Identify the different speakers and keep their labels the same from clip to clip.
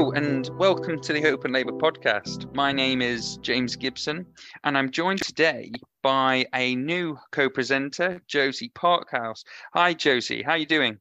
Speaker 1: And welcome to the Open Labour podcast. My name is James Gibson, and I'm joined today by a new co-presenter, Josie Parkhouse. Hi, Josie. How are you doing?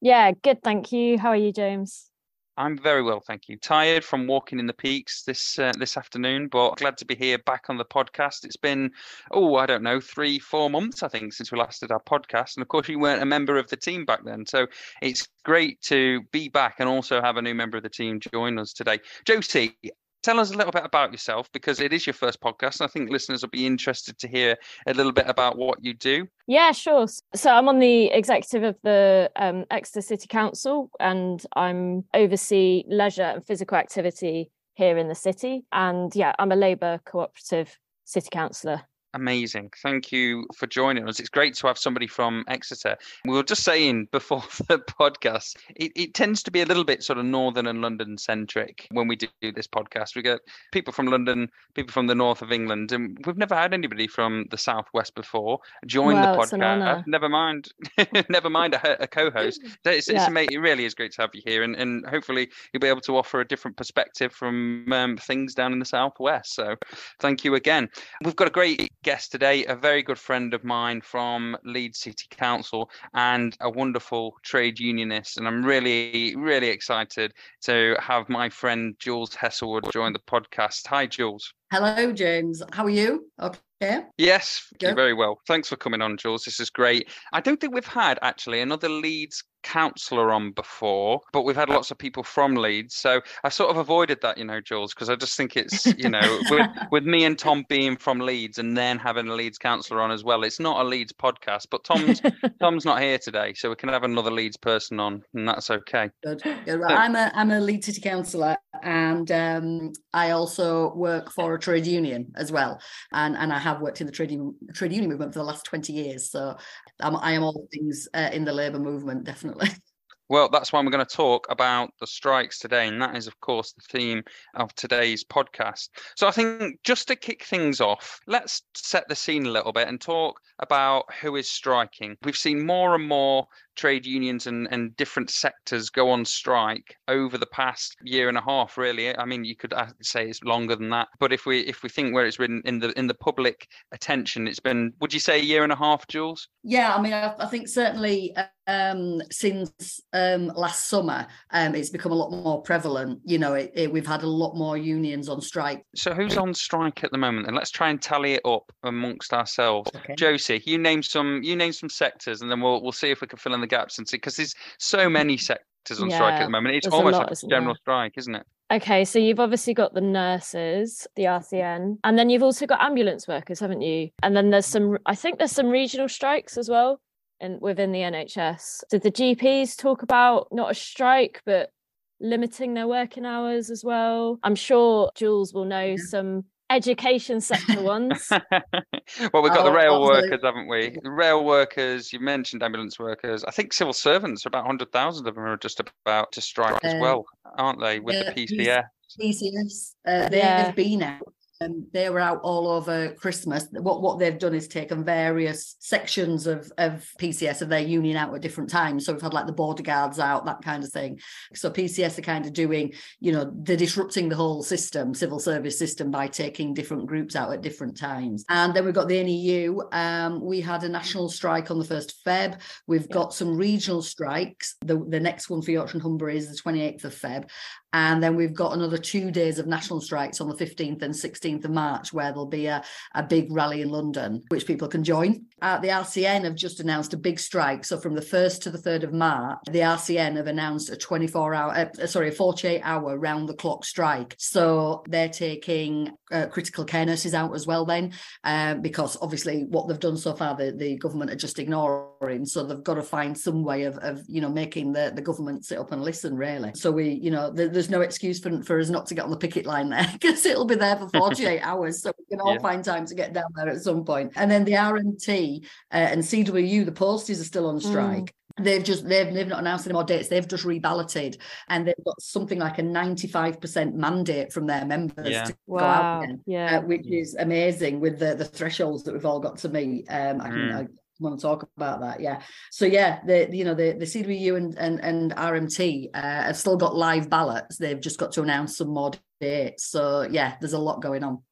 Speaker 2: Yeah, good. Thank you. How are you, James?
Speaker 1: I'm very well, thank you. Tired from walking in the peaks this uh, this afternoon, but glad to be here back on the podcast. It's been oh, I don't know, three, four months I think since we last did our podcast, and of course you weren't a member of the team back then, so it's great to be back and also have a new member of the team join us today. Josie, tell us a little bit about yourself because it is your first podcast. And I think listeners will be interested to hear a little bit about what you do.
Speaker 2: Yeah, sure. So I'm on the executive of the um, Exeter City Council and I'm oversee leisure and physical activity here in the city. And yeah, I'm a Labour cooperative city councillor.
Speaker 1: Amazing. Thank you for joining us. It's great to have somebody from Exeter. We were just saying before the podcast, it, it tends to be a little bit sort of northern and London centric when we do this podcast. We get people from London, people from the north of England, and we've never had anybody from the southwest before join
Speaker 2: well,
Speaker 1: the podcast. Never mind, never mind a, a co-host. It's, yeah. it's, it really is great to have you here, and, and hopefully you'll be able to offer a different perspective from um, things down in the southwest. So thank you again. We've got a great guest today, a very good friend of mine from Leeds City Council and a wonderful trade unionist. And I'm really, really excited to have my friend Jules Heselwood join the podcast. Hi, Jules.
Speaker 3: Hello, James. How are you? Okay.
Speaker 1: Yes, very well. Thanks for coming on, Jules. This is great. I don't think we've had actually another Leeds councillor on before, but we've had lots of people from Leeds. So I sort of avoided that, you know, Jules, because I just think it's, you know, with, with me and Tom being from Leeds and then having a Leeds councillor on as well. It's not a Leeds podcast, but Tom's Tom's not here today, so we can have another Leeds person on, and that's okay.
Speaker 3: Good. Good. Right. I'm a I'm a Leeds City councillor, and um, I also work for a trade union as well, and and I have worked in the trade union, trade union movement for the last twenty years. So I'm, I am all things uh, in the labour movement, definitely.
Speaker 1: Well, that's why we're going to talk about the strikes today. And that is, of course, the theme of today's podcast. So I think just to kick things off, let's set the scene a little bit and talk about who is striking. We've seen more and more trade unions and, and different sectors go on strike over the past year and a half really. I mean you could uh, say it's longer than that but if we if we think where it's been in the in the public attention it's been would you say a year and a half jules?
Speaker 3: Yeah i mean i, I think certainly um, since um, last summer um, it's become a lot more prevalent. You know it, it, we've had a lot more unions on strike.
Speaker 1: So who's on strike at the moment and let's try and tally it up amongst ourselves. Okay. josie you name some you name some sectors and then we'll we'll see if we can fill in the gaps and see because there's so many sectors on yeah, strike at the moment. It's almost lot, like a general there? strike, isn't it?
Speaker 2: Okay, so you've obviously got the nurses, the RCN, and then you've also got ambulance workers, haven't you? And then there's some, I think there's some regional strikes as well in, within the NHS. Did the GPs talk about not a strike, but limiting their working hours as well? I'm sure Jules will know some education sector ones.
Speaker 1: well, we've got oh, the rail workers, haven't we? The rail workers, you mentioned ambulance workers. I think civil servants, about 100,000 of them are just about to strike uh, as well, aren't they, with uh, the PCS?
Speaker 3: PCS, uh, they yeah. have been out um, they were out all over Christmas. What what they've done is taken various sections of of PCS of their union out at different times. So we've had like the border guards out, that kind of thing. So PCS are kind of doing, you know, they're disrupting the whole system, civil service system, by taking different groups out at different times. And then we've got the NEU. Um, we had a national strike on the first Feb. We've got some regional strikes. The the next one for Yorkshire and Humber is the 28th of Feb. And then we've got another two days of national strikes on the 15th and 16th of March, where there'll be a, a big rally in London, which people can join. Uh, the RCN have just announced a big strike. So from the 1st to the 3rd of March, the RCN have announced a 24 hour, uh, sorry, a 48 hour round the clock strike. So they're taking uh, critical care nurses out as well, then, uh, because obviously what they've done so far, the, the government are just ignoring. So they've got to find some way of, of you know, making the, the government sit up and listen, really. So we, you know, the, there's no excuse for, for us not to get on the picket line there because it'll be there for 48 hours. So we can all yeah. find time to get down there at some point. And then the RMT uh, and CWU, the posties are still on mm. strike. Mm they've just they've, they've not announced any more dates they've just reballoted and they've got something like a 95% mandate from their members yeah. to wow. go out again
Speaker 2: yeah.
Speaker 3: Uh, which is amazing with the the thresholds that we've all got to meet um i can mm. I, want to talk about that. Yeah. So yeah, the you know the the CWU and and, and RMT uh, have still got live ballots. They've just got to announce some more dates. So yeah, there's a lot going on.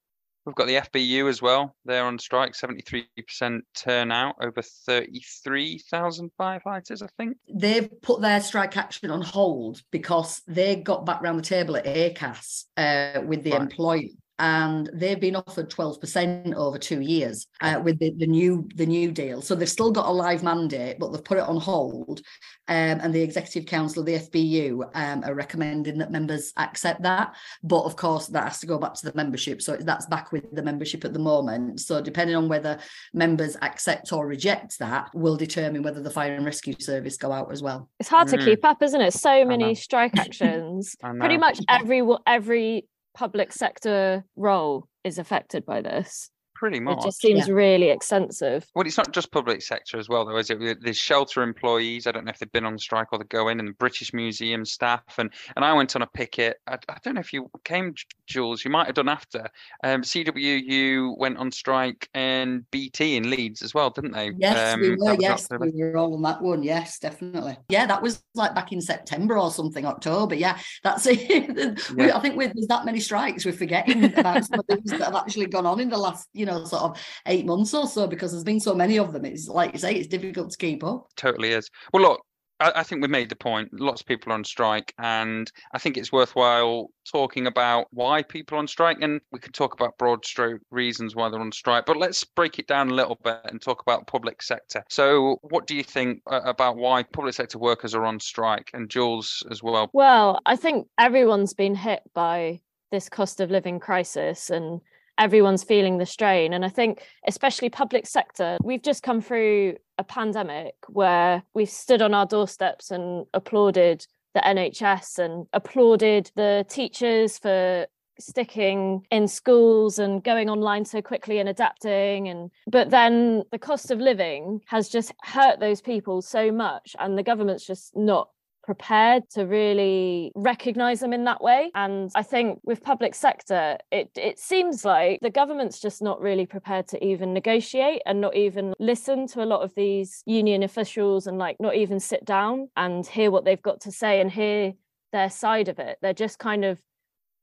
Speaker 1: We've got the FBU as well. They're on strike, 73% turnout, over 33,000 firefighters, I think.
Speaker 3: They've put their strike action on hold because they got back around the table at ACAS uh, with the right. employer and they've been offered 12% over two years uh, with the, the new the new deal. So they've still got a live mandate, but they've put it on hold. Um, and the executive council of the FBU um, are recommending that members accept that. But of course, that has to go back to the membership. So that's back with the membership at the moment. So depending on whether members accept or reject that, will determine whether the fire and rescue service go out as well.
Speaker 2: It's hard mm. to keep up, isn't it? So many strike actions. Pretty much every every public sector role is affected by this.
Speaker 1: Pretty much.
Speaker 2: It just seems yeah. really extensive.
Speaker 1: Well, it's not just public sector as well, though, is it? There's shelter employees. I don't know if they've been on strike or they go in, and the British Museum staff. And and I went on a picket. I, I don't know if you came, Jules. You might have done after. Um, CWU went on strike and BT in Leeds as well, didn't they?
Speaker 3: Yes, um, we were. Yes, we were all on that one. Yes, definitely. Yeah, that was like back in September or something, October. Yeah, that's it. yeah. I think with there's that many strikes, we're forgetting about some of things that have actually gone on in the last, you know know, sort of eight months or so because there's been so many of them. It's like you say, it's difficult to keep up.
Speaker 1: Totally is. Well, look, I, think we made the point. Lots of people are on strike, and I think it's worthwhile talking about why people are on strike. And we can talk about broad stroke reasons why they're on strike, but let's break it down a little bit and talk about public sector. So, what do you think uh, about why public sector workers are on strike, and Jules as well?
Speaker 2: Well, I think everyone's been hit by this cost of living crisis and everyone's feeling the strain. And I think, especially public sector, we've just come through a pandemic where we've stood on our doorsteps and applauded the NHS and applauded the teachers for sticking in schools and going online so quickly and adapting and but then the cost of living has just hurt those people so much and the government's just not prepared to really recognize them in that way. And i think with public sector it it seems like the government's just not really prepared to even negotiate and not even listen to a lot of these union officials and like not even sit down and hear what they've got to say and hear their side of it. They're just kind of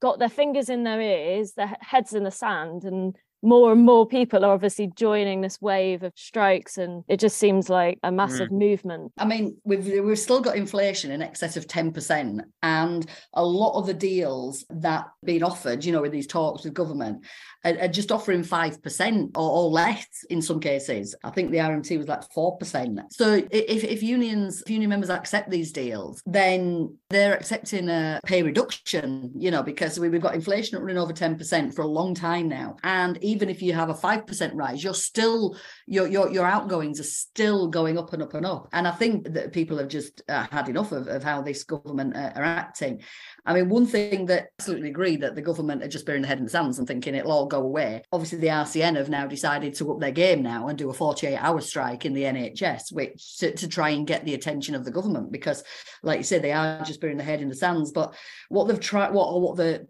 Speaker 2: got their fingers in their ears their heads in the sand and more and more people are obviously joining this wave of strikes and it just seems like a massive mm. movement.
Speaker 3: I mean we've we've still got inflation in excess of 10% and a lot of the deals that been offered you know with these talks with government are, are just offering 5% or, or, less in some cases. I think the rmt was like 4% so if, if unions if union members accept these deals then they're accepting a pay reduction you know because we've got inflation running over 10% for a long time now. And even if you have a 5% rise, you're still, your, your, your outgoings are still going up and up and up. And I think that people have just uh, had enough of, of how this government uh, are acting. I mean, one thing that I absolutely agree that the government are just burying their head in the sands and thinking it'll all go away. Obviously, the RCN have now decided to up their game now and do a 48 hour strike in the NHS, which to, to try and get the attention of the government because, like you said, they are just burying their head in the sands. But what they've tried, what what the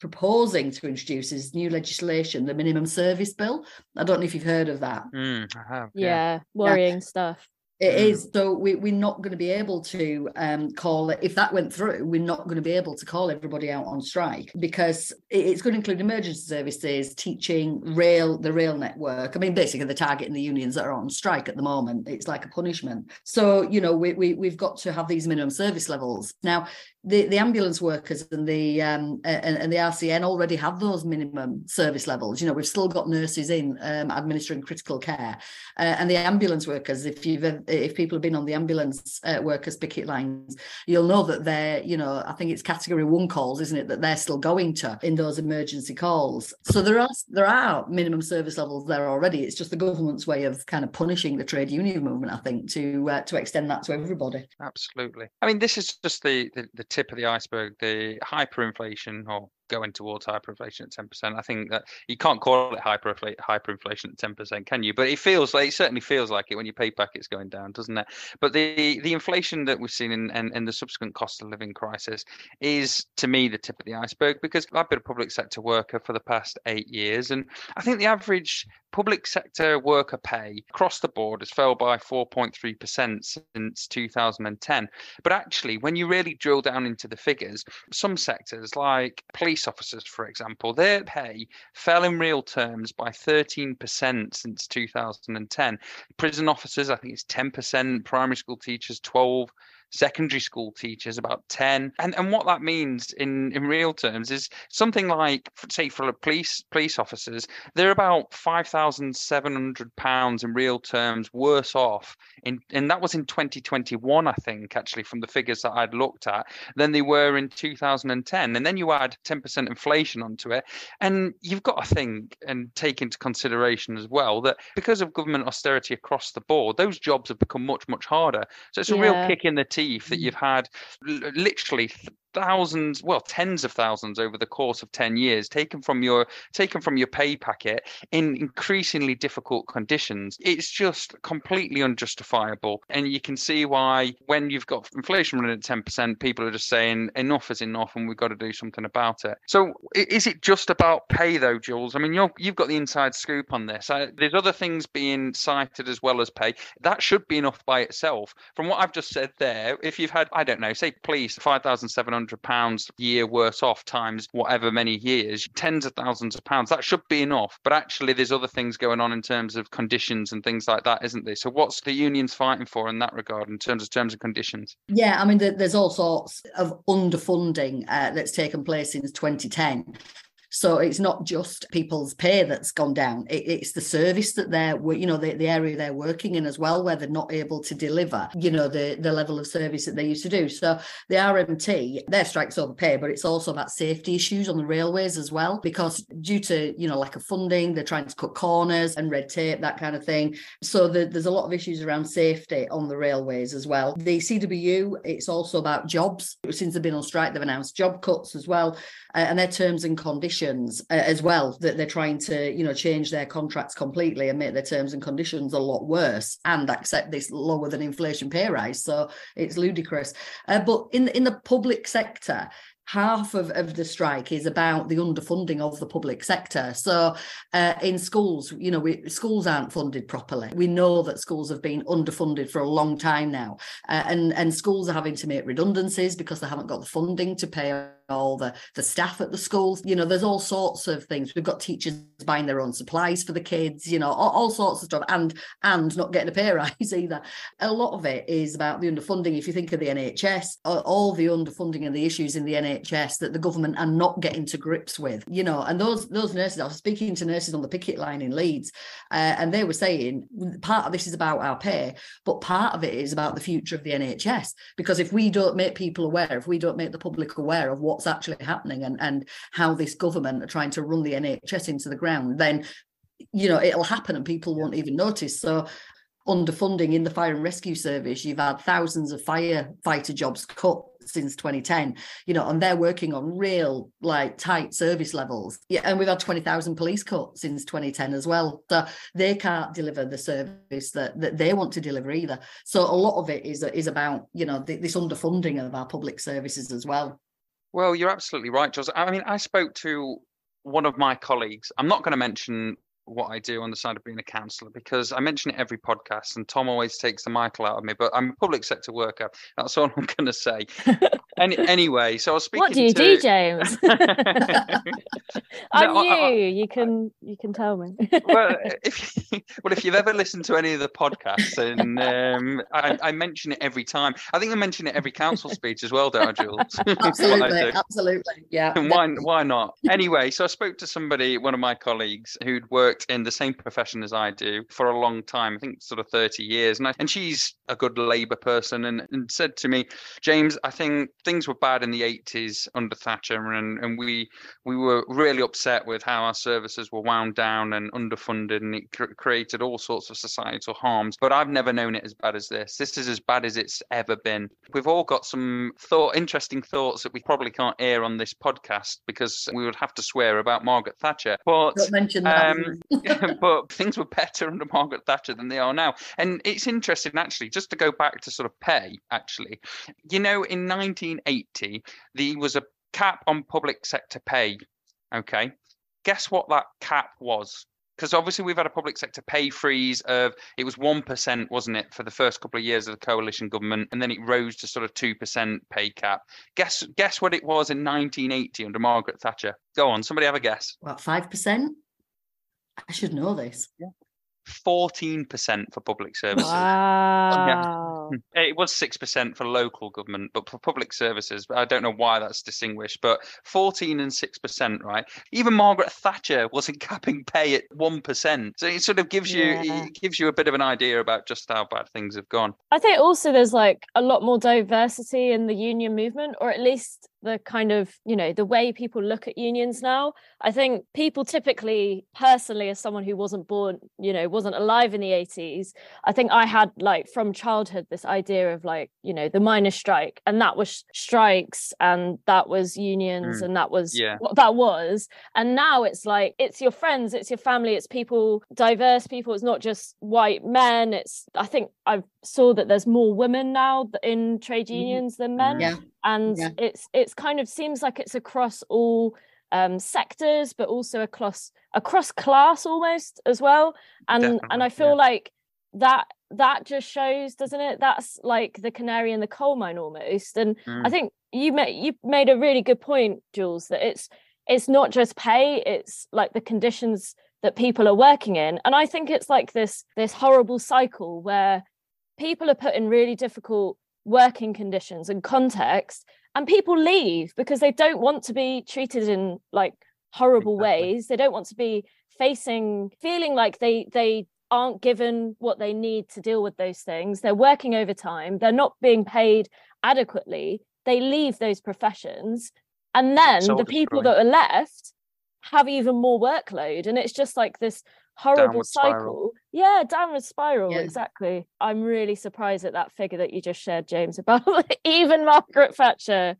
Speaker 3: proposing to introduce is new legislation, the minimum service bill. I don't know if you've heard of that.
Speaker 1: Mm, I have.
Speaker 2: Yeah, yeah worrying yeah. stuff.
Speaker 3: It mm. is. So we, we're not going to be able to um, call it, if that went through, we're not going to be able to call everybody out on strike because it's going to include emergency services, teaching, rail, the rail network. I mean, basically, the target targeting the unions that are on strike at the moment. It's like a punishment. So, you know, we, we, we've got to have these minimum service levels. Now, the, the ambulance workers and the um, and, and, the RCN already have those minimum service levels. You know, we've still got nurses in um, administering critical care, uh, and the ambulance workers. If you've if people have been on the ambulance uh, workers picket lines, you'll know that they're you know I think it's category one calls, isn't it? That they're still going to in those emergency calls. So there are there are minimum service levels there already. It's just the government's way of kind of punishing the trade union movement. I think to uh, to extend that to everybody.
Speaker 1: Absolutely. I mean, this is just the the, the tip of the iceberg, the hyperinflation or going towards hyperinflation at 10%. I think that you can't call it hyperinflation at 10%, can you? But it feels like it certainly feels like it when your pay packet's going down, doesn't it? But the the inflation that we've seen in, in, in the subsequent cost of living crisis is to me the tip of the iceberg because I've been a public sector worker for the past eight years and I think the average public sector worker pay across the board has fell by 4.3% since 2010. But actually, when you really drill down into the figures, some sectors like police officers, for example, their pay fell in real terms by 13% since 2010. Prison officers, I think it's 10%, primary school teachers, 12 secondary school teachers about 10 and and what that means in in real terms is something like say for police police officers they're about 5700 pounds in real terms worse off in and that was in 2021 i think actually from the figures that i'd looked at than they were in 2010 and then you add 10% inflation onto it and you've got to think and take into consideration as well that because of government austerity across the board those jobs have become much much harder. So it's a yeah. real kick in the teeth that mm. you've had literally thousands well tens of thousands over the course of 10 years taken from your taken from your pay packet in increasingly difficult conditions. It's just completely unjustifiable. And you can see why when you've got inflation running at 10% people are just saying enough is enough and we've got to do something about it. So is it just about pay though jules? I mean you you've got the inside scoop on this. I, there's other things being cited as well as pay. That should be enough by itself. From what i've just said there if you've had i don't know say police 5700 hundred pounds a year worse off times whatever many years, tens of thousands of pounds. That should be enough. But actually, there's other things going on in terms of conditions and things like that, isn't there? So, what's the unions fighting for in that regard in terms of terms and conditions?
Speaker 3: Yeah, I mean, there's all sorts of underfunding uh, that's taken place since 2010. So it's not just people's pay that's gone down; it, it's the service that they're, you know, the, the area they're working in as well, where they're not able to deliver, you know, the the level of service that they used to do. So the RMT, their strikes over pay, but it's also about safety issues on the railways as well, because due to you know lack of funding, they're trying to cut corners and red tape, that kind of thing. So the, there's a lot of issues around safety on the railways as well. The CWU, it's also about jobs. Since they've been on strike, they've announced job cuts as well, uh, and their terms and conditions uh, as well that they're trying to you know change their contracts completely and make their terms and conditions a lot worse and accept this lower than inflation pay rise so it's ludicrous uh, but in in the public sector half of, of the strike is about the underfunding of the public sector. So uh, in schools, you know, we, schools aren't funded properly. We know that schools have been underfunded for a long time now, uh, and and schools are having to make redundancies because they haven't got the funding to pay all the the staff at the schools you know there's all sorts of things. We've got teachers buying their own supplies for the kids you know all, all, sorts of stuff and and not getting a pay rise either. A lot of it is about the underfunding. If you think of the nhs all the underfunding and the issues in the nhs that the government are not getting to grips with you know and those those nurses i was speaking to nurses on the picket line in leeds uh, and they were saying part of this is about our pay but part of it is about the future of the nhs because if we don't make people aware if we don't make the public aware of what what's actually happening and, and how this government are trying to run the NHS into the ground, then you know it'll happen and people won't even notice. So underfunding in the fire and rescue service, you've had thousands of firefighter jobs cut since 2010 you know and they're working on real like tight service levels. Yeah and we've had 20,000 police cuts since 2010 as well. So they can't deliver the service that, that they want to deliver either. So a lot of it is is about you know this underfunding of our public services as well
Speaker 1: well, you're absolutely right, Jules. I mean, I spoke to one of my colleagues. I'm not going to mention what I do on the side of being a councillor because I mention it every podcast, and Tom always takes the Michael out of me. But I'm a public sector worker. That's all I'm going to say. Any, anyway, so I was speaking.
Speaker 2: What do you
Speaker 1: to...
Speaker 2: do, James? I knew I, I, you can you can tell me.
Speaker 1: well, if well, if you've ever listened to any of the podcasts, and um, I, I, mention it every time. I think I mention it every council speech as well, don't I, Jules?
Speaker 3: absolutely, absolutely, yeah.
Speaker 1: And why why not? Anyway, so I spoke to somebody, one of my colleagues, who'd worked worked in the same profession as I do for a long time, I think sort of 30 years. And, I, and she's a good Labour person and, and said to me, James, I think things were bad in the 80s under Thatcher, and, and we we were really upset with how our services were wound down and underfunded, and it cr- created all sorts of societal harms. But I've never known it as bad as this. This is as bad as it's ever been. We've all got some thought, interesting thoughts that we probably can't air on this podcast because we would have to swear about Margaret Thatcher. But
Speaker 3: Don't mention that.
Speaker 1: um, but things were better under Margaret Thatcher than they are now. And it's interesting, actually, just to go back to sort of pay, actually. You know, in 1980, there was a cap on public sector pay. Okay. Guess what that cap was? Because obviously we've had a public sector pay freeze of it was one percent, wasn't it, for the first couple of years of the coalition government, and then it rose to sort of two percent pay cap. Guess guess what it was in 1980 under Margaret Thatcher? Go on, somebody have a guess.
Speaker 3: What, 5%? I should know this.
Speaker 1: 14% for public services.
Speaker 2: Wow.
Speaker 1: It was 6% for local government, but for public services, I don't know why that's distinguished, but 14 and 6%, right? Even Margaret Thatcher wasn't capping pay at 1%. So it sort of gives you
Speaker 2: Yeah.
Speaker 1: it gives you a bit of an idea about just how bad things have gone.
Speaker 2: I think also there's like a lot more diversity in the union movement, or at least the kind of, you know, the way people look at unions now. I think people typically, personally, as someone who wasn't born, you know, wasn't alive in the 80s, I think I had like from childhood this idea of like, you know, the miners' strike, and that was strikes, and that was unions,
Speaker 1: Mm.
Speaker 2: and that was
Speaker 1: Yeah.
Speaker 2: what that was. And now it's like, it's your friends, it's your family, it's people, diverse people, it's not just white men. It's, I think I saw that there's more women now in trade
Speaker 3: Mhm.
Speaker 2: unions than men
Speaker 3: Yeah.
Speaker 2: and
Speaker 3: Yeah.
Speaker 2: it's it's kind of seems like it's across all um sectors but also across across class almost as well and and i feel
Speaker 1: yeah.
Speaker 2: like that that just shows doesn't it that's like the canary in the coal mine almost and i
Speaker 1: Mm.
Speaker 2: think you made you made a really good point jules that it's it's not just pay it's like the conditions that people are working in and i think it's like this this horrible cycle where people are put in really difficult working conditions and context and people leave because they don't want to be treated in like horrible
Speaker 1: Exactly.
Speaker 2: ways. They don't want to be facing feeling like they they aren't given what they need to deal with those things. They're working overtime. They're not being paid adequately. They leave those professions. And then
Speaker 1: Soul
Speaker 2: the people that are left have even more workload. And it's just like this horrible cycle yeah downward spiral
Speaker 3: Yeah.
Speaker 2: exactly i'm really surprised at that figure that you just shared james about even margaret thatcher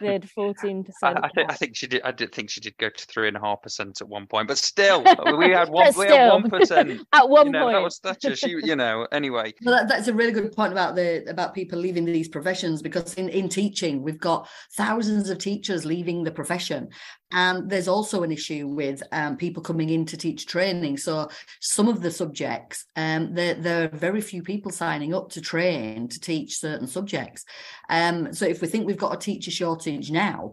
Speaker 2: did 14%
Speaker 1: I, I think I think she did. I did think she did go to three and a half percent at one point, but still, we had one.
Speaker 2: But
Speaker 1: we had one percent.
Speaker 2: at one
Speaker 1: You know,
Speaker 2: point
Speaker 1: that was Thatcher. She, you know. Anyway,
Speaker 3: Well, that, that's a really good point about the about people leaving these professions because in, in teaching we've got thousands of teachers leaving the profession, and there's also an issue with um, people coming in to teach training. So some of the subjects, um, there there are very few people signing up to train to teach certain subjects. Um, so if we think we've got a teacher shortage now.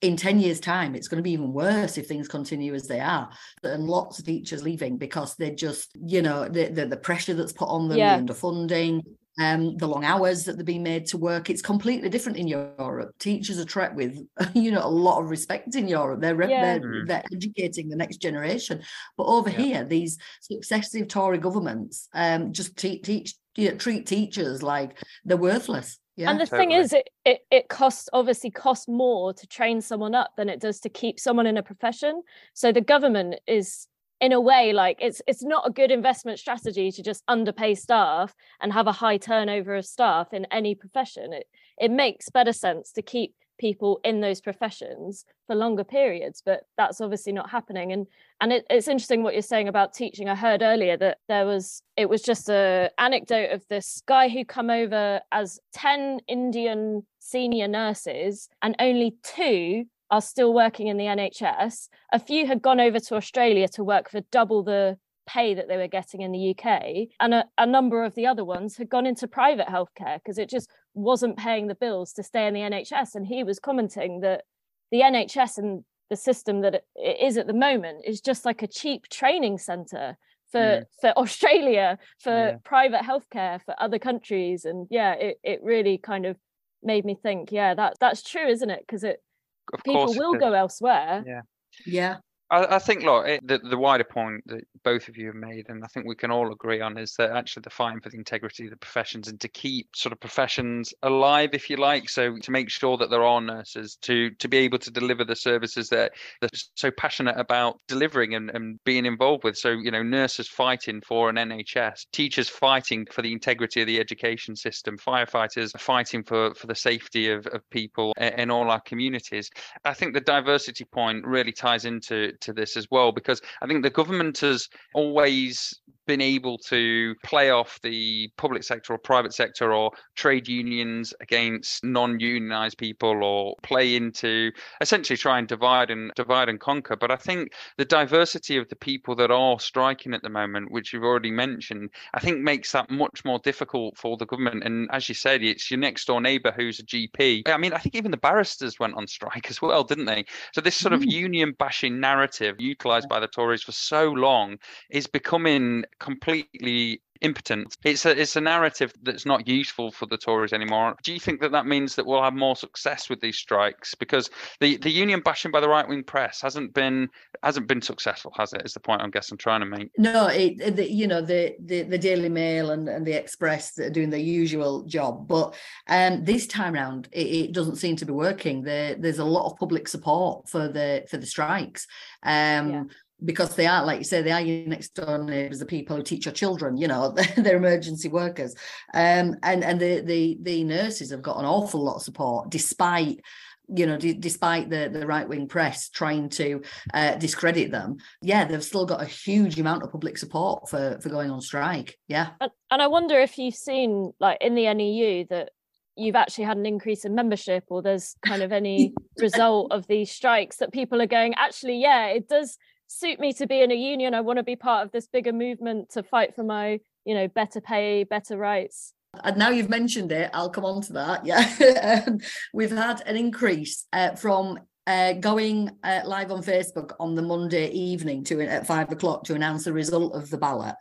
Speaker 3: In 10 years' time, it's going to be even worse if things continue as they are. And lots of teachers leaving because they're just, you know, the, the, the pressure that's put on them,
Speaker 2: Yeah.
Speaker 3: the underfunding, um, the long hours that they're being made to work. It's completely different in Europe. Teachers are treated with, you know, a lot of respect in Europe. They're
Speaker 2: Yeah.
Speaker 3: they're, they're educating the next generation. But over
Speaker 1: Yeah.
Speaker 3: here, these successive Tory governments um, just te- teach you know, treat teachers like they're worthless. Yeah.
Speaker 2: and the thing is it, it it costs obviously costs more to train someone up than it does to keep someone in a profession so the government is in a way like it's it's not a good investment strategy to just underpay staff and have a high turnover of staff in any profession. It it makes better sense to keep people in those professions for longer periods but that's obviously not happening. And and it, it's interesting what you're saying about teaching. I heard earlier that there was it was just a anecdote of this guy who come over as 10 indian senior nurses and only two are still working in the nhs a few had gone over to australia to work for double the pay that they were getting in the UK, and a, a number of the other ones had gone into private healthcare because it just wasn't paying the bills to stay in the NHS. And he was commenting that the NHS and the system that it is at the moment is just like a cheap training centre for
Speaker 1: Mm.
Speaker 2: for Australia, for
Speaker 1: Yeah.
Speaker 2: private healthcare, for other countries, and yeah, it it really kind of made me think, yeah, that that's true, isn't it? Because it
Speaker 1: of
Speaker 2: people
Speaker 1: course,
Speaker 2: will go elsewhere.
Speaker 1: Yeah.
Speaker 3: yeah.
Speaker 1: I, I think, look, it, the, the wider point that both of you have made, and I think we can all agree on, is that actually the fighting for the integrity of the professions and to keep sort of professions alive, if you like. So to make sure that there are nurses to to be able to deliver the services that they're so passionate about delivering and, and being involved with. So you know, nurses fighting for an NHS, teachers fighting for the integrity of the education system, firefighters fighting for for the safety of, of people in all our communities. I think the diversity point really ties into to this as well because I think the government has always been able to play off the public sector or private sector or trade unions against non-unionized people or play into essentially try and divide and divide and conquer. But i think the diversity of the people that are striking at the moment which you've already mentioned i think makes that much more difficult for the government. And as you said it's your next door neighbor who's a gp i mean i think even the barristers went on strike as well didn't they? So this sort of mm. union bashing narrative utilized by the tories for so long is becoming completely impotent. It's a it's a narrative that's not useful for the Tories anymore. Do you think that that means that we'll have more success with these strikes? Because the, the union bashing by the right wing press hasn't been hasn't been successful, has it? Is the point I'm guess I'm trying to make.
Speaker 3: No, it, the, you know the, the the Daily Mail and, and the Express that are doing their usual job, but um, this time round it, it, doesn't seem to be working. There, there's a lot of public support for the for the strikes. Um, yeah because they are, like you say, they are your next door neighbours, the people who teach your children, you know, they're emergency workers. Um, and and the, the the nurses have got an awful lot of support, despite you know, d- despite the, the right wing press trying to uh, discredit them, yeah, they've still got a huge amount of public support for for going on strike. Yeah,
Speaker 2: and, and I wonder if you've seen, like in the NEU, that you've actually had an increase in membership, or there's kind of any result of these strikes that people are going, actually, yeah, it does suit me to be in a union. I want to be part of this bigger movement to fight for my, you know, better pay, better rights.
Speaker 3: And now you've mentioned it, I'll come on to that. Yeah, um, we've had an increase uh, from uh, going uh, live on Facebook on the Monday evening to at five o'clock to announce the result of the ballot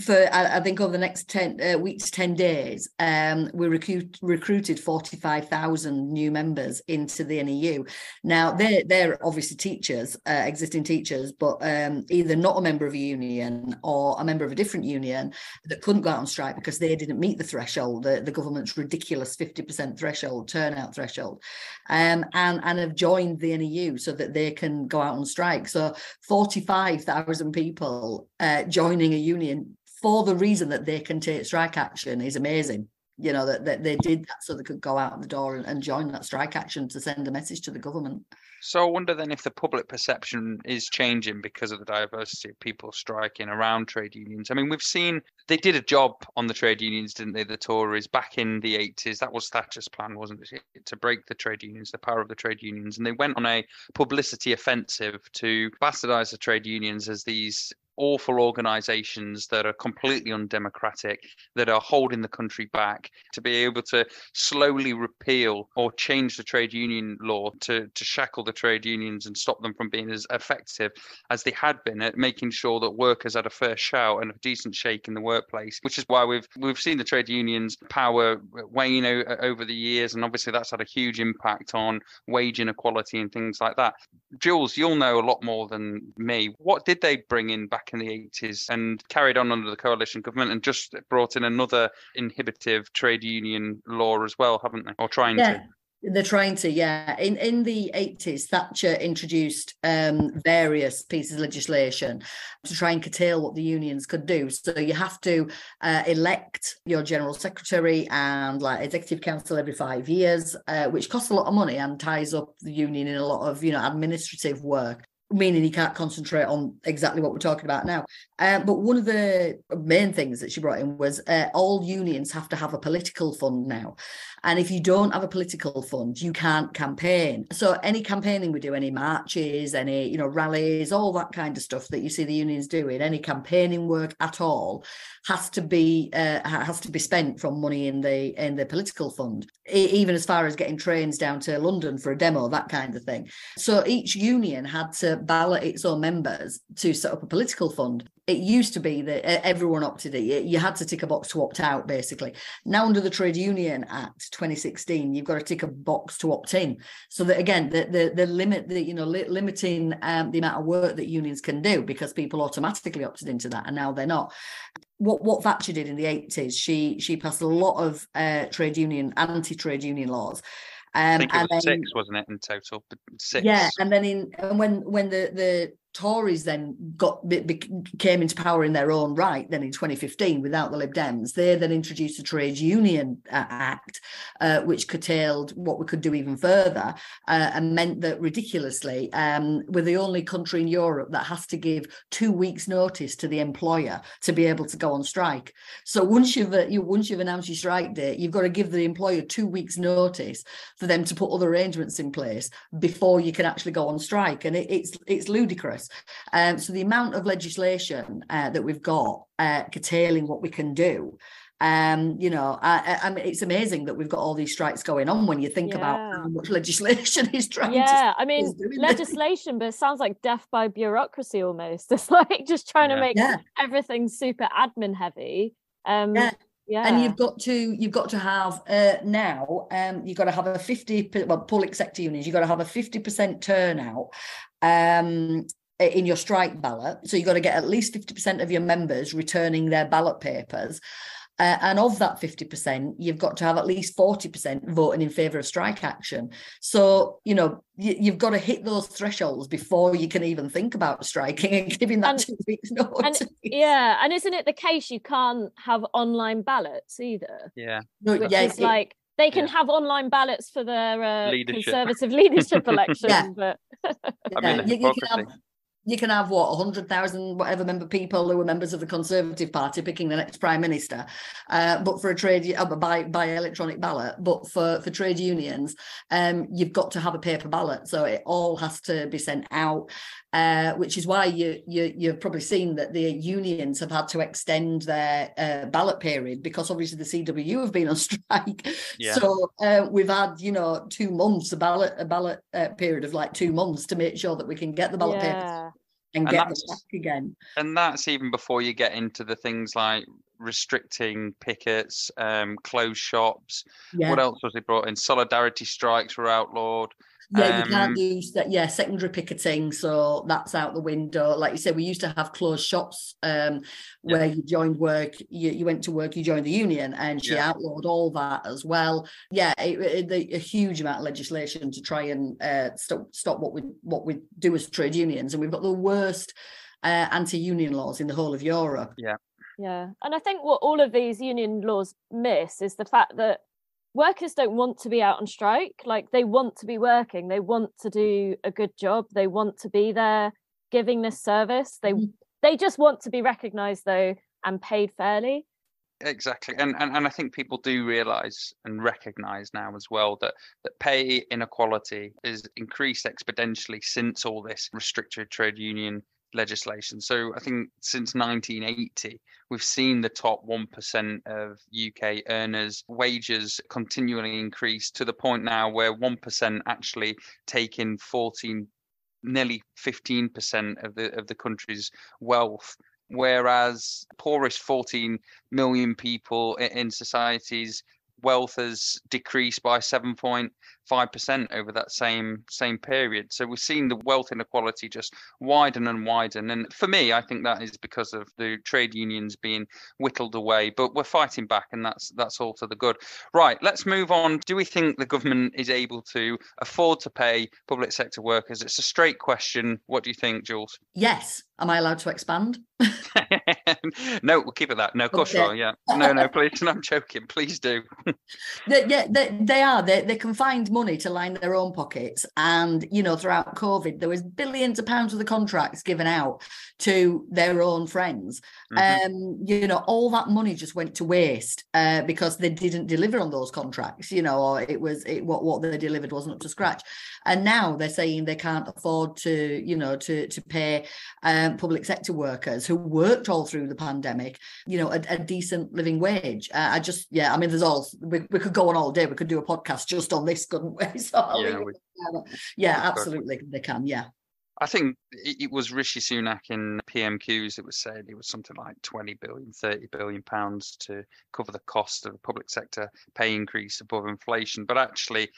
Speaker 3: for I, I, think over the next 10 uh, weeks 10 days um, we recruit, recruited 45,000 new members into the NEU now they're they're obviously teachers uh, existing teachers but um, either not a member of a union or a member of a different union that couldn't go out on strike because they didn't meet the threshold the, the government's ridiculous 50% threshold turnout threshold um, and and have joined the NEU so that they can go out on strike. So 45,000 people uh, joining a union for the reason that they can take strike action is amazing. You know, that, that they did that so they could go out the door and, and join that strike action to send a message to the government.
Speaker 1: So I wonder then if the public perception is changing because of the diversity of people striking around trade unions. I mean, we've seen they did a job on the trade unions, didn't they? The Tories back in the 80s. That was Thatcher's plan, wasn't it? To break the trade unions, the power of the trade unions. And they went on a publicity offensive to bastardize the trade unions as these awful organizations that are completely undemocratic, that are holding the country back, to be able to slowly repeal or change the trade union law to, to shackle the trade unions and stop them from being as effective as they had been at making sure that workers had a fair shout and a decent shake in the workplace, which is why we've we've seen the trade unions power wane over the years, and obviously that's had a huge impact on wage inequality and things like that. Jules, you'll know a lot more than me. What did they bring in back in the 80s and carried on under the coalition government and just brought in another inhibitive trade union law as well, haven't they? Or trying yeah. to.
Speaker 3: They're trying to, yeah. In in the 80s, Thatcher introduced um, various pieces of legislation to try and curtail what the unions could do. So you have to uh, elect your general secretary and like executive council every five years, uh, which costs a lot of money and ties up the union in a lot of you know administrative work meaning he can't concentrate on exactly what we're talking about now. Uh, but one of the main things that she brought in was uh, all unions have to have a political fund now. And if you don't have a political fund, you can't campaign. So any campaigning we do, any marches, any you know rallies, all that kind of stuff that you see the unions doing, any campaigning work at all, has to be uh, has to be spent from money in the in the political fund. even as far as getting trains down to London for a demo, that kind of thing. So each union had to ballot its own members to set up a political fund it used to be that everyone opted it. You had to tick a box to opt out, basically. Now, under the Trade Union Act 2016, you've got to tick a box to opt in. So that again, the the, the limit, the you know, li- limiting um, the amount of work that unions can do because people automatically opted into that, and now they're not. What what Thatcher did in the 80s, she she passed a lot of uh, trade union anti-trade union laws.
Speaker 1: Um, I think it was then, six, wasn't it, in total? Six.
Speaker 3: Yeah, and then in and when when the the Tories then got came into power in their own right. Then in 2015, without the Lib Dems, they then introduced the Trade Union uh, Act, uh, which curtailed what we could do even further, uh, and meant that ridiculously, um, we're the only country in Europe that has to give two weeks' notice to the employer to be able to go on strike. So once you've uh, you, once you've announced your strike date, you've got to give the employer two weeks' notice for them to put other arrangements in place before you can actually go on strike, and it, it's it's ludicrous. Um, so the amount of legislation uh, that we've got uh, curtailing what we can do. Um, you know, I, I, mean, it's amazing that we've got all these strikes going on when you think yeah. about how much legislation is trying
Speaker 2: yeah, I mean, legislation, but it sounds like death by bureaucracy almost. It's like just trying yeah. to make yeah. everything super admin heavy. Um, yeah. Yeah.
Speaker 3: And you've got to you've got to have uh, now um, you've got to have a 50 well public sector unions you've got to have a 50% turnout um, in your strike ballot. So you've got to get at least 50% of your members returning their ballot papers. Uh, and of that 50%, you've got to have at least 40% voting in favour of strike action. So, you know, you, have got to hit those thresholds before you can even think about striking and giving that and, two weeks notice.
Speaker 2: And, yeah. And isn't it the case you can't have online ballots either?
Speaker 1: Yeah.
Speaker 2: No, which yeah, is it, like, they can yeah. have online ballots for their uh, conservative leadership election, yeah. but
Speaker 3: I mean, you, you, can have you can have what 100,000 whatever member people who are members of the Conservative Party picking the next prime minister, uh, but for a trade uh, by by electronic ballot. But for for trade unions, um, you've got to have a paper ballot, so it all has to be sent out. Uh, which is why you, you you've probably seen that the unions have had to extend their uh, ballot period because obviously the CWU have been on strike. Yeah. So uh, we've had you know two months a ballot a ballot uh, period of like two months to make sure that we can get the ballot yeah. papers and, and get them back again.
Speaker 1: And that's even before you get into the things like restricting pickets, um, closed shops. Yeah. What else was they brought in? Solidarity strikes were outlawed.
Speaker 3: Yeah, you can't um, use that. Yeah, secondary picketing, so that's out the window. Like you said, we used to have closed shops um, where yeah. you joined work, you, you went to work, you joined the union, and she yeah. outlawed all that as well. Yeah, it, it, a huge amount of legislation to try and uh, stop stop what we what we do as trade unions, and we've got the worst uh, anti-union laws in the whole of Europe.
Speaker 1: Yeah.
Speaker 2: Yeah. And I think what all of these union laws miss is the fact that workers don't want to be out on strike like they want to be working they want to do a good job they want to be there giving this service they mm-hmm. they just want to be recognized though and paid fairly
Speaker 1: exactly and, and and i think people do realize and recognize now as well that that pay inequality is increased exponentially since all this restricted trade union legislation. So I think since 1980, we've seen the top 1% of UK earners' wages continually increase to the point now where 1% actually take in 14, nearly 15% of the of the country's wealth. Whereas poorest 14 million people in societies wealth has decreased by 7.5% over that same same period. So we've seen the wealth inequality just widen and widen. And for me, I think that is because of the trade unions being whittled away. But we're fighting back, and that's that's all to the good. Right, let's move on. Do we think the government is able to afford to pay public sector workers? It's a straight question. What do you think, Jules?
Speaker 3: Yes. Am I allowed to expand?
Speaker 1: no, we'll keep it that. No, of course okay. you are. Yeah. No, no, please. No, I'm joking. Please do.
Speaker 3: they, yeah, they, they are. They, they can find money to line their own pockets. And, you know, throughout COVID, there was billions of pounds of the contracts given out to their own friends. Mm-hmm. Um, you know, all that money just went to waste uh, because they didn't deliver on those contracts, you know, or it was it, what, what they delivered wasn't up to scratch. And now they're saying they can't afford to, you know, to, to pay um, public sector workers who worked all through the pandemic, you know, a, a decent living wage. Uh, I just, yeah, I mean, there's all, we, we could go on all day. We could do a podcast just on this, couldn't we? So,
Speaker 1: yeah, we,
Speaker 3: yeah, absolutely. They can. Yeah.
Speaker 1: I think it was Rishi Sunak in PMQs. It was said it was something like 20 billion, 30 billion pounds to cover the cost of the public sector pay increase above inflation. But actually,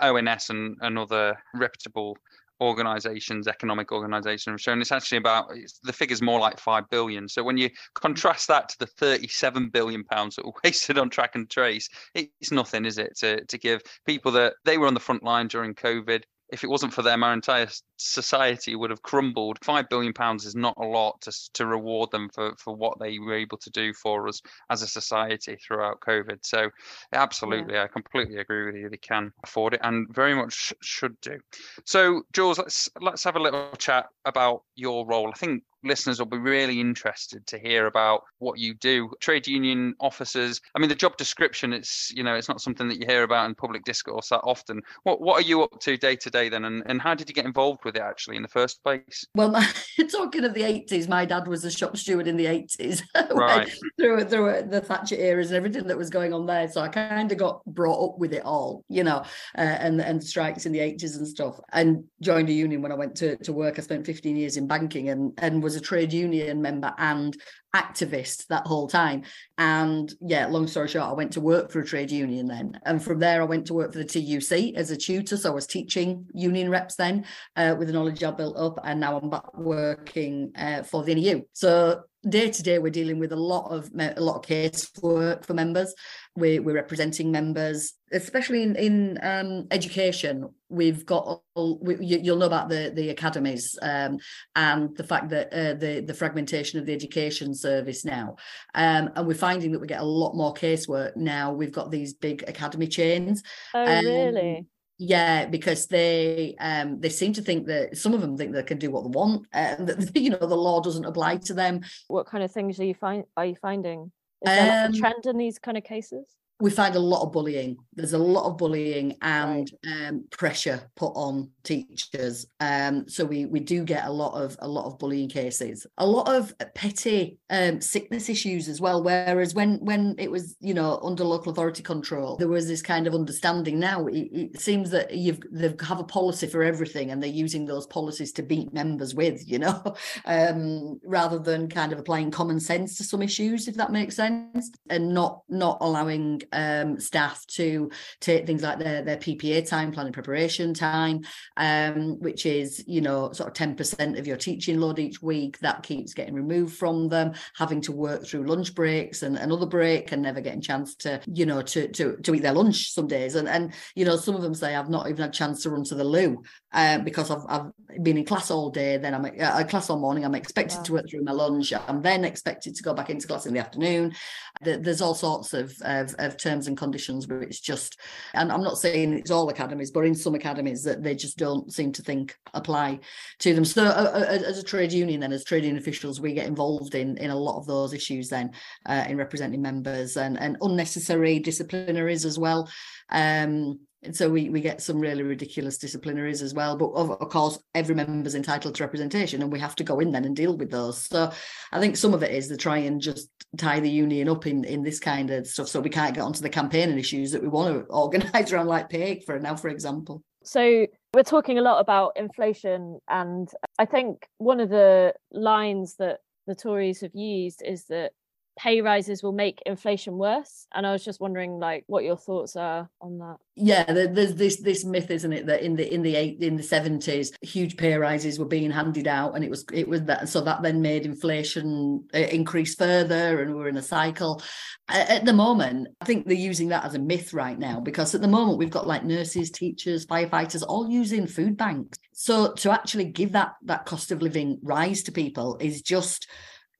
Speaker 1: ONS and, and other reputable organizations, economic organizations have shown it's actually about it's, the figure's more like five billion. So when you contrast that to the 37 billion pounds that were wasted on track and trace, it's nothing, is it? To to give people that they were on the front line during COVID, if it wasn't for them, our entire society would have crumbled. Five billion pounds is not a lot to to reward them for for what they were able to do for us as a society throughout COVID. So, absolutely, yeah. I completely agree with you. They can afford it and very much should do. So, Jules, let's let's have a little chat about your role. I think listeners will be really interested to hear about what you do. Trade union officers. I mean, the job description. It's you know, it's not something that you hear about in public discourse that often. What what are you up to day to day then, and, and how did you get involved with it actually in the first place?
Speaker 3: Well, my, talking of the eighties, my dad was a shop steward in the eighties,
Speaker 1: right?
Speaker 3: through through the Thatcher eras and everything that was going on there. So I kind of got brought up with it all, you know, uh, and and strikes in the eighties and stuff, and joined a union when I went to to work. I spent fifteen years in banking and and was was a trade union member and activist that whole time. And yeah, long story short, I went to work for a trade union then. And from there, I went to work for the TUC as a tutor. So I was teaching union reps then uh, with the knowledge I built up. And now I'm back working uh, for the NEU. So day to day we're dealing with a lot of a lot of casework for members. We're, we're representing members especially in in um, education. We've got we, you'll know about the the academies um, and the fact that uh, the the fragmentation of the education service now. Um, and we're finding that we get a lot more casework now. We've got these big academy chains.
Speaker 2: Oh um, really
Speaker 3: yeah because they um they seem to think that some of them think they can do what they want and that you know the law doesn't apply to them.
Speaker 2: What kind of things are you find are you finding? Is there um, a trend in these kind of cases
Speaker 3: we find a lot of bullying. There's a lot of bullying and right. um, pressure put on teachers. Um, so we we do get a lot of a lot of bullying cases, a lot of petty um, sickness issues as well. Whereas when when it was you know under local authority control, there was this kind of understanding. Now it, it seems that you've they have a policy for everything, and they're using those policies to beat members with, you know, um, rather than kind of applying common sense to some issues, if that makes sense, and not not allowing um, staff to take things like their, their PPA time, planning preparation time, um, which is, you know, sort of 10% of your teaching load each week. That keeps getting removed from them, having to work through lunch breaks and another break and never getting a chance to, you know, to to to eat their lunch some days. And and you know, some of them say I've not even had a chance to run to the loo um, because I've, I've been in class all day. Then I'm uh, class all morning. I'm expected wow. to work through my lunch. I'm then expected to go back into class in the afternoon. There's all sorts of, of, of terms and conditions where it's just, and I'm not saying it's all academies, but in some academies that they just don't seem to think apply to them. So uh, uh, as a trade union, then as trading officials, we get involved in in a lot of those issues then uh, in representing members and and unnecessary disciplinaries as well. Um, and so we, we get some really ridiculous disciplinaries as well. But of, of course, every member's entitled to representation and we have to go in then and deal with those. So I think some of it is to try and just tie the union up in, in this kind of stuff so we can't get onto the campaigning issues that we want to organise around like pay for now, for example.
Speaker 2: So we're talking a lot about inflation and I think one of the lines that the Tories have used is that pay rises will make inflation worse and i was just wondering like what your thoughts are on that.
Speaker 3: Yeah there's this this myth isn't it that in the in the eight in the 70s huge pay rises were being handed out and it was it was that so that then made inflation uh, increase further and we're in a cycle. At the moment i think they're using that as a myth right now because at the moment we've got like nurses teachers firefighters all using food banks. So to actually give that that cost of living rise to people is just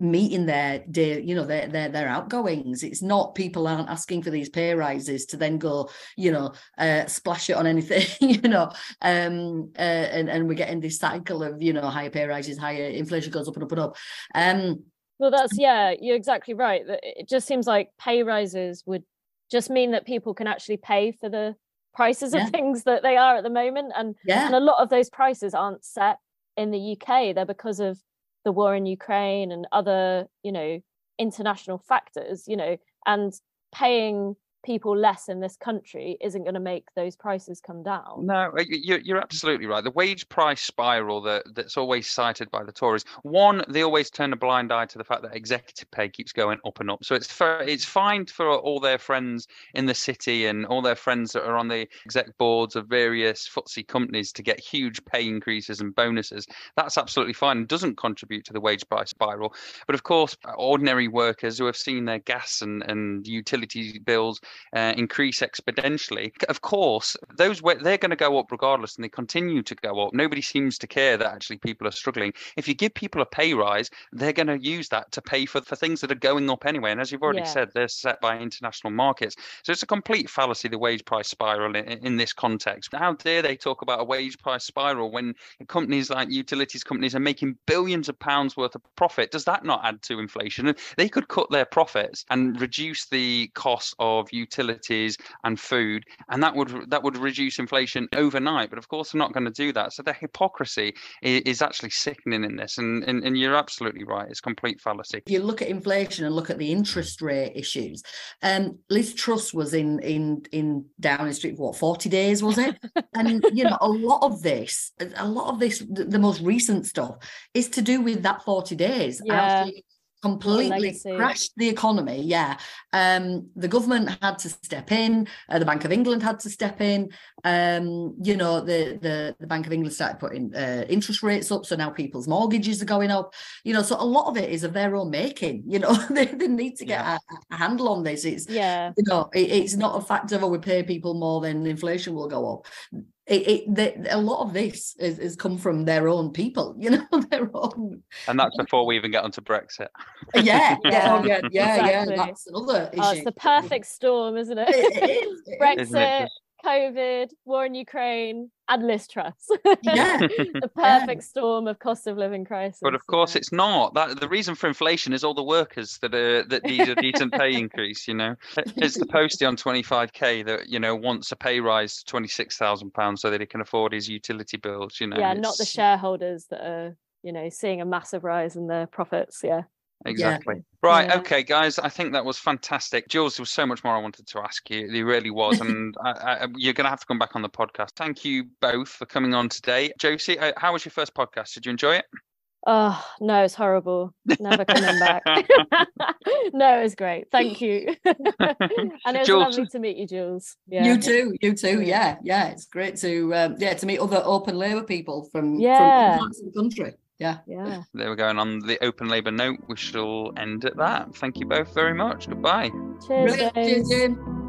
Speaker 3: meeting their day, you know, their their their outgoings. It's not people aren't asking for these pay rises to then go, you know, uh, splash it on anything, you know, um, uh, and and we're getting this cycle of you know higher pay rises, higher inflation goes up and up and up. Um,
Speaker 2: well, that's yeah, you're exactly right. It just seems like pay rises would just mean that people can actually pay for the prices yeah. of things that they are at the moment, and yeah. and a lot of those prices aren't set in the UK. They're because of the war in Ukraine and other, you know, international factors, you know, and paying people less in this country isn't going to make those prices come down.
Speaker 1: No, you're, you're absolutely right. The wage price spiral that, that's always cited by the Tories, one, they always turn a blind eye to the fact that executive pay keeps going up and up. So it's for, it's fine for all their friends in the city and all their friends that are on the exec boards of various FTSE companies to get huge pay increases and bonuses. That's absolutely fine and doesn't contribute to the wage price spiral. But of course, ordinary workers who have seen their gas and, and utility bills uh, increase exponentially. Of course, those they're going to go up regardless, and they continue to go up. Nobody seems to care that actually people are struggling. If you give people a pay rise, they're going to use that to pay for for things that are going up anyway. And as you've already yeah. said, they're set by international markets. So it's a complete fallacy the wage price spiral in, in this context. How dare they talk about a wage price spiral when companies like utilities companies are making billions of pounds worth of profit? Does that not add to inflation? They could cut their profits and reduce the cost of utilities and food, and that would that would reduce inflation overnight. But of course, they're not going to do that. So the hypocrisy is, is actually sickening in this, and, and and you're absolutely right. It's complete fallacy.
Speaker 3: If you look at inflation and look at the interest rate issues, um, Liz Truss was in in in Downing Street for what forty days was it? and you know, a lot of this, a lot of this, the most recent stuff is to do with that forty days.
Speaker 2: Yeah
Speaker 3: completely crashed the economy. Yeah, um, the government had to step in. Uh, the Bank of England had to step in. Um, you know, the, the the Bank of England started putting uh, interest rates up, so now people's mortgages are going up. You know, so a lot of it is of their own making. You know, they, they need to get yeah. a, a, handle on this. It's
Speaker 2: yeah,
Speaker 3: you know, it, it's not a factor of oh, we pay people more than inflation will go up it, it the, a lot of this is, is come from their own people, you know, their own.
Speaker 1: And that's before we even get onto Brexit.
Speaker 3: yeah, yeah, oh, yeah, yeah, exactly. yeah. That's another issue.
Speaker 2: Oh, it's the perfect storm, isn't it? it, it is, Brexit, COVID, war in Ukraine, and Liz Truss.
Speaker 3: Yeah.
Speaker 2: the perfect yeah. storm of cost of living crisis.
Speaker 1: But of course, yeah. it's not. That the reason for inflation is all the workers that are that need a decent pay increase. You know, it's the postie on 25k that you know wants a pay rise to 26,000 pounds so that he can afford his utility bills. You know,
Speaker 2: yeah, not the shareholders that are you know seeing a massive rise in their profits. Yeah.
Speaker 1: Exactly. Yeah. Right. Yeah. Okay, guys. I think that was fantastic. Jules, there was so much more I wanted to ask you. There really was. and I, I, you're going to have to come back on the podcast. Thank you both for coming on today. Josie, uh, how was your first podcast? Did you enjoy it?
Speaker 2: Oh, no, it's horrible. Never coming back. no, it was great. Thank you. and it was Jules. lovely to meet you, Jules.
Speaker 3: Yeah. You too. You too. Yeah. Yeah. It's great to um, yeah to meet other open labour people from,
Speaker 2: yeah.
Speaker 3: from the country. Yeah.
Speaker 2: Yeah.
Speaker 1: There we go. And on the open labour note, we shall end at that. Thank you both very much. Goodbye.
Speaker 2: Cheers, Cheers, Jane.